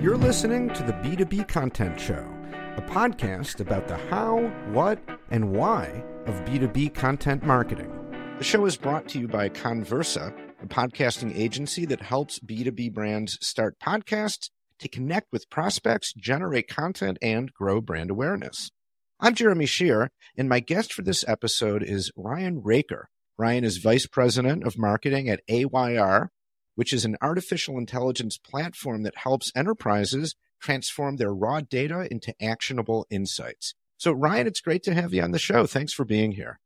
You're listening to the B2B Content Show, a podcast about the how, what, and why of B2B content marketing. The show is brought to you by Connversa, a podcasting agency that helps B2B brands start podcasts to connect with prospects, generate content, and grow brand awareness. I'm Jeremy Shear, and my guest for this episode is Ryan Raiker. Ryan is Vice President of Marketing at AYR, which is an artificial intelligence platform that helps enterprises transform their raw data into actionable insights. So, Ryan, it's great to have you on the show. Thanks for being here.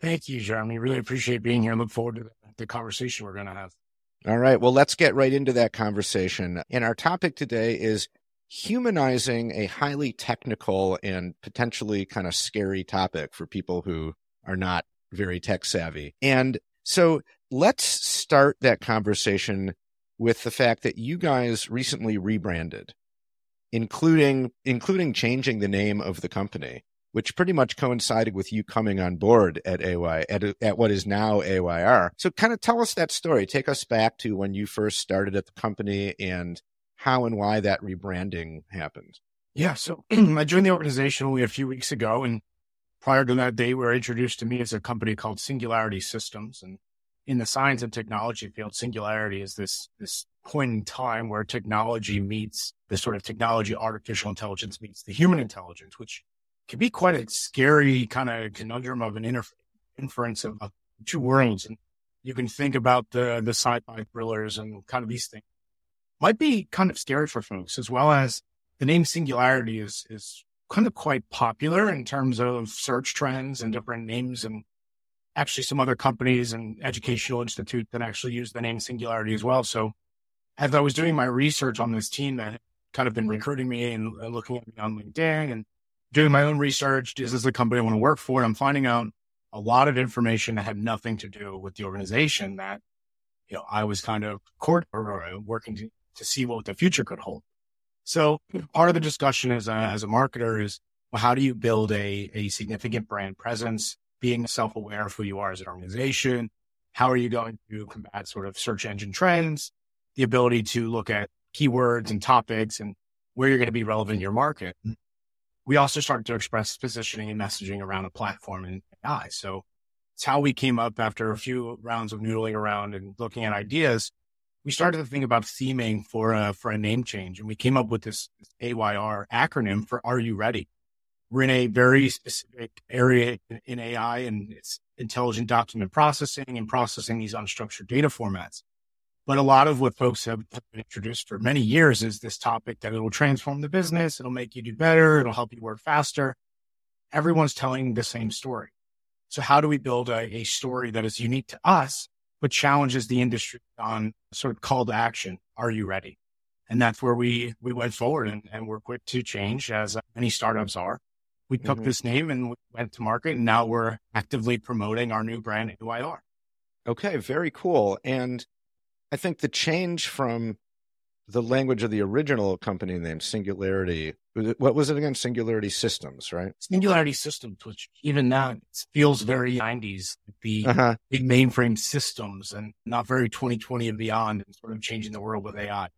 Thank you, Jeremy. Really appreciate being here. Look forward to the conversation we're going to have. All right. Well, let's get right into that conversation. And our topic today is humanizing a highly technical and potentially kind of scary topic for people who are not very tech savvy. And so let's start that conversation with the fact that you guys recently rebranded, including including changing the name of the company, which pretty much coincided with you coming on board at AY at, at what is now AYR. So kind of tell us that story. Take us back to when you first started at the company and how and why that rebranding happened. Yeah, so I joined the organization only a few weeks ago and prior to that day, we were introduced to me as a company called Singularity Systems. And in the science and technology field, singularity is this, this point in time where technology meets the sort of technology, artificial intelligence meets the human intelligence, which can be quite a scary kind of conundrum of an inter- inference of, of two worlds. And you can think about the, the sci-fi thrillers and kind of these things might be kind of scary for folks as well as the name singularity is, is kind of quite popular in terms of search trends and different names and actually some other companies and educational institute that actually use the name Singularity as well. So as I was doing my research on this team that kind of been mm-hmm. recruiting me and looking at me on LinkedIn and doing my own research, is this the company I want to work for? And I'm finding out a lot of information that had nothing to do with the organization that, you know, I was kind of court or working to, to see what the future could hold. So hmm. part of the discussion as a, as a marketer is, well, how do you build a, a significant brand presence? Being self aware of who you are as an organization. How are you going to combat sort of search engine trends? The ability to look at keywords and topics and where you're going to be relevant in your market. Mm. We also started to express positioning and messaging around a platform and AI. So it's how we came up after a few rounds of noodling around and looking at ideas. We started to think about theming for a, for a name change and we came up with this AYR acronym for Are You Ready? We're in a very specific area in AI and it's intelligent document processing and processing these unstructured data formats. But a lot of what folks have introduced for many years is this topic that it'll transform the business. It'll make you do better. It'll help you work faster. Everyone's telling the same story. So how do we build a, a story that is unique to us, but challenges the industry on sort of call to action? Are you ready? And that's where we, we went forward and, and we're quick to change as many startups are we took mm-hmm. this name and we went to market and now we're actively promoting our new brand AYR. Okay, very cool. And I think the change from the language of the original company name, Singularity, what was it again? Singularity Systems, right? Singularity Systems, which even now feels very 90s, the uh-huh. big mainframe systems and not very 2020 and beyond, and sort of changing the world with AI.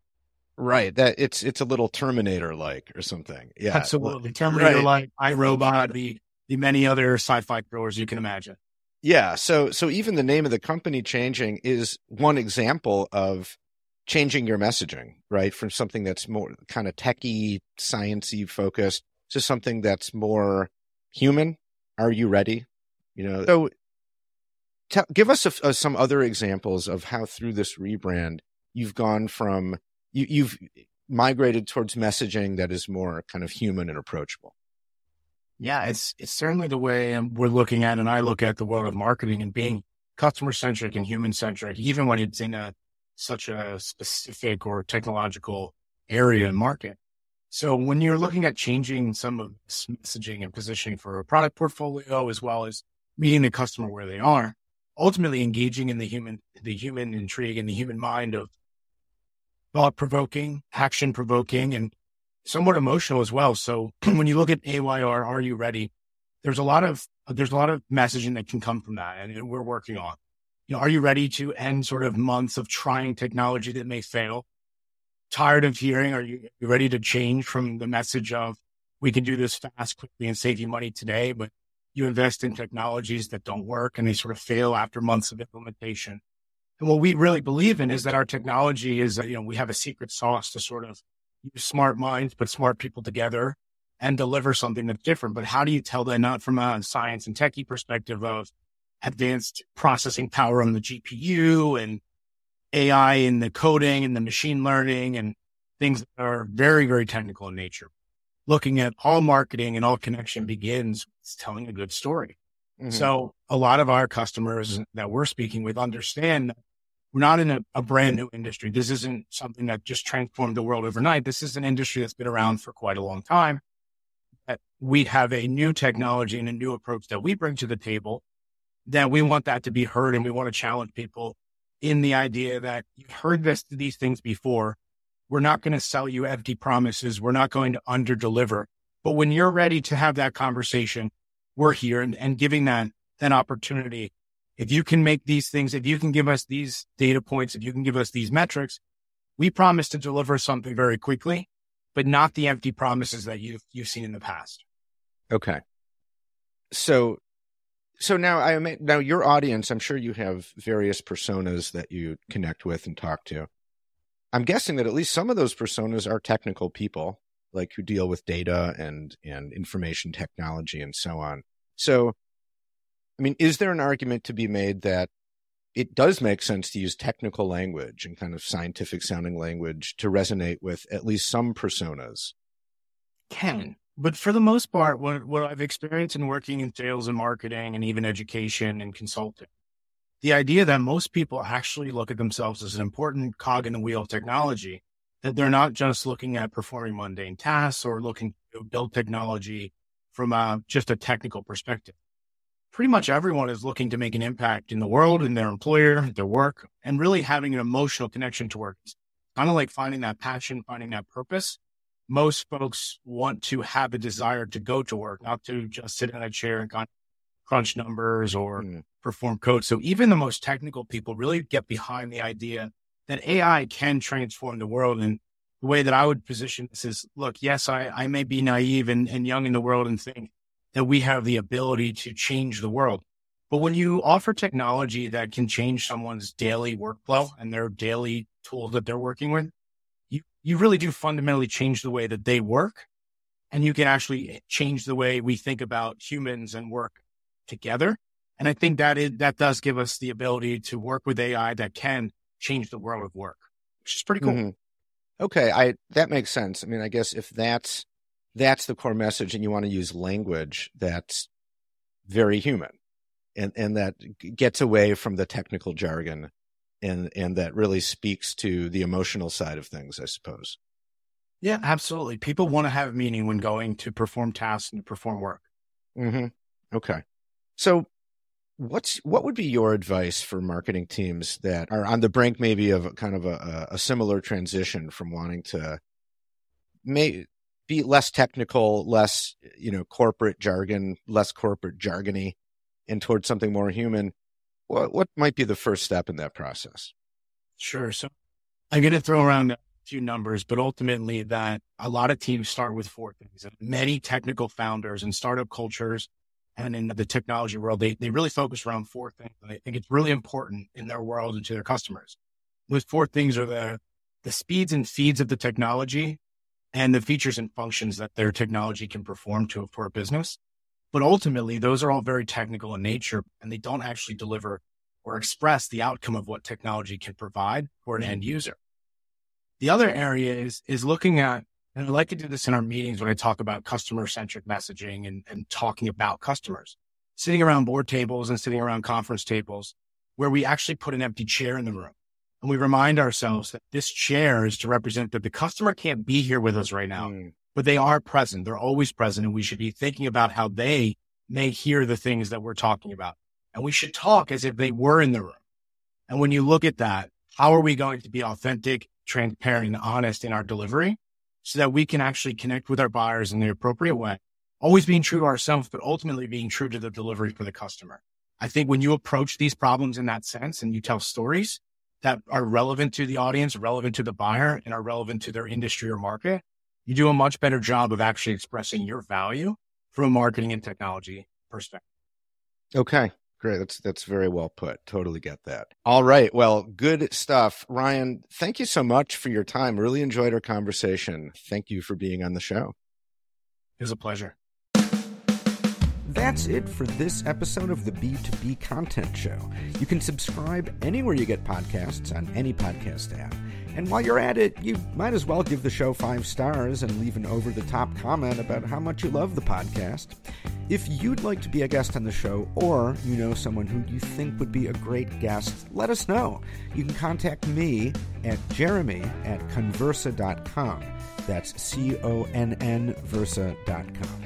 Right. That it's it's a little Terminator like or something. Yeah. Absolutely. Terminator like, right. iRobot, the the many other sci-fi thrillers you can imagine. Yeah. So so even the name of the company changing is one example of changing your messaging, right? From something that's more kind of techy, sciency focused to something that's more human. Are you ready? You know. So t- give us a, a, uh, some other examples of how through this rebrand you've gone from you, you've migrated towards messaging that is more kind of human and approachable. Yeah, it's it's certainly the way um, we're looking at, and I look at the world of marketing and being customer centric and human centric, even when it's in a such a specific or technological area and market. So when you're looking at changing some of this messaging and positioning for a product portfolio, as well as meeting the customer where they are, ultimately engaging in the human, the human intrigue and the human mind of thought provoking, action provoking, and somewhat emotional as well. So when you look at AYR, are you ready? There's a lot of there's a lot of messaging that can come from that, and we're working on. You know, are you ready to end sort of months of trying technology that may fail? tired of hearing? Are you ready to change from the message of we can do this fast, quickly, and save you money today, but you invest in technologies that don't work and they sort of fail after months of implementation? And what we really believe in is that our technology is, you know, we have a secret sauce to sort of use smart minds, put smart people together and deliver something that's different. But how do you tell that not from a science and techie perspective of advanced processing power on the GPU and AI in the coding and the machine learning and things that are very, very technical in nature. Looking at all marketing and all connection begins with telling a good story. Mm-hmm. So a lot of our customers that we're speaking with understand we're not in a, a, brand new industry. This isn't something that just transformed the world overnight. This is an industry that's been around for quite a long time. That we have a new technology and a new approach that we bring to the table that we want that to be heard and we want to challenge people in the idea that you've heard this these things before. We're not going to sell you empty promises. We're not going to under deliver. But when you're ready to have that conversation, we're here and, and giving that that opportunity. If you can make these things, if you can give us these data points, if you can give us these metrics, we promise to deliver something very quickly, but not the empty promises that you've you've seen in the past. Okay. So so now I am now your audience, I'm sure you have various personas that you connect with and talk to. I'm guessing that at least some of those personas are technical people, like who deal with data and and information technology and so on. So, I mean, is there an argument to be made that it does make sense to use technical language and kind of scientific sounding language to resonate with at least some personas? Can but for the most part, what, what I've experienced in working in sales and marketing and even education and consulting, the idea that most people actually look at themselves as an important cog in the wheel of technology, that they're not just looking at performing mundane tasks or looking to build technology from a, just a technical perspective. Pretty much everyone is looking to make an impact in the world, in their employer, their work, and really having an emotional connection to work. It's kind of like finding that passion, finding that purpose most folks want to have a desire to go to work, not to just sit in a chair and crunch numbers or mm. perform code. So even the most technical people really get behind the idea that AI can transform the world. And the way that I would position this is, look, yes, I, I may be naive and, and young in the world and think that we have the ability to change the world. But when you offer technology that can change someone's daily workflow and their daily tools that they're working with, you you really do fundamentally change the way that they work. And you can actually change the way we think about humans and work together. And I think that is, that does give us the ability to work with AI that can change the world of work, which is pretty cool. Mm-hmm. Okay, I that makes sense. I mean, I guess if that's that's the core message, and you want to use language that's very human, and and that gets away from the technical jargon and and that really speaks to the emotional side of things, I suppose. Yeah, absolutely. People want to have meaning when going to perform tasks and to perform work. Mm-hmm. Okay. So what's what would be your advice for marketing teams that are on the brink maybe of kind of a, a similar transition from wanting to may be less technical less you know corporate jargon less corporate jargony and towards something more human what what might be the first step in that process? Sure. So I'm going to throw around a few numbers, but ultimately that a lot of teams start with four things. Many technical founders and startup cultures and in the technology world, they, they really focus around four things. And I think it's really important in their world and to their customers. Those four things are the, the speeds and feeds of the technology and the features and functions that their technology can perform to for a business. But ultimately, those are all very technical in nature and they don't actually deliver or express the outcome of what technology can provide for an mm-hmm. end user. The other area is, is looking at, and I like to do this in our meetings when I talk about customer centric messaging and, and talking about customers, sitting around board tables and sitting around conference tables where we actually put an empty chair in the room. And we remind ourselves that this chair is to represent that the customer can't be here with us right now. Mm but they are present. They're always present. And we should be thinking about how they may hear the things that we're talking about. And we should talk as if they were in the room. And when you look at that, how are we going to be authentic, transparent, and honest in our delivery so that we can actually connect with our buyers in the appropriate way? Always being true to ourselves, but ultimately being true to the delivery for the customer. I think when you approach these problems in that sense and you tell stories, that are relevant to the audience, relevant to the buyer, and are relevant to their industry or market, you do a much better job of actually expressing your value from a marketing and technology perspective. Okay. Great. That's that's very well put. Totally get that. All right. Well, good stuff. Ryan, thank you so much for your time. Really enjoyed our conversation. Thank you for being on the show. It was a pleasure. That's it for this episode of the B2B Content Show. You can subscribe anywhere you get podcasts on any podcast app. And while you're at it, you might as well give the show five stars and leave an over the top comment about how much you love the podcast. If you'd like to be a guest on the show, or you know someone who you think would be a great guest, let us know. You can contact me at jeremy at connversa.com. That's C O N N Versa.com.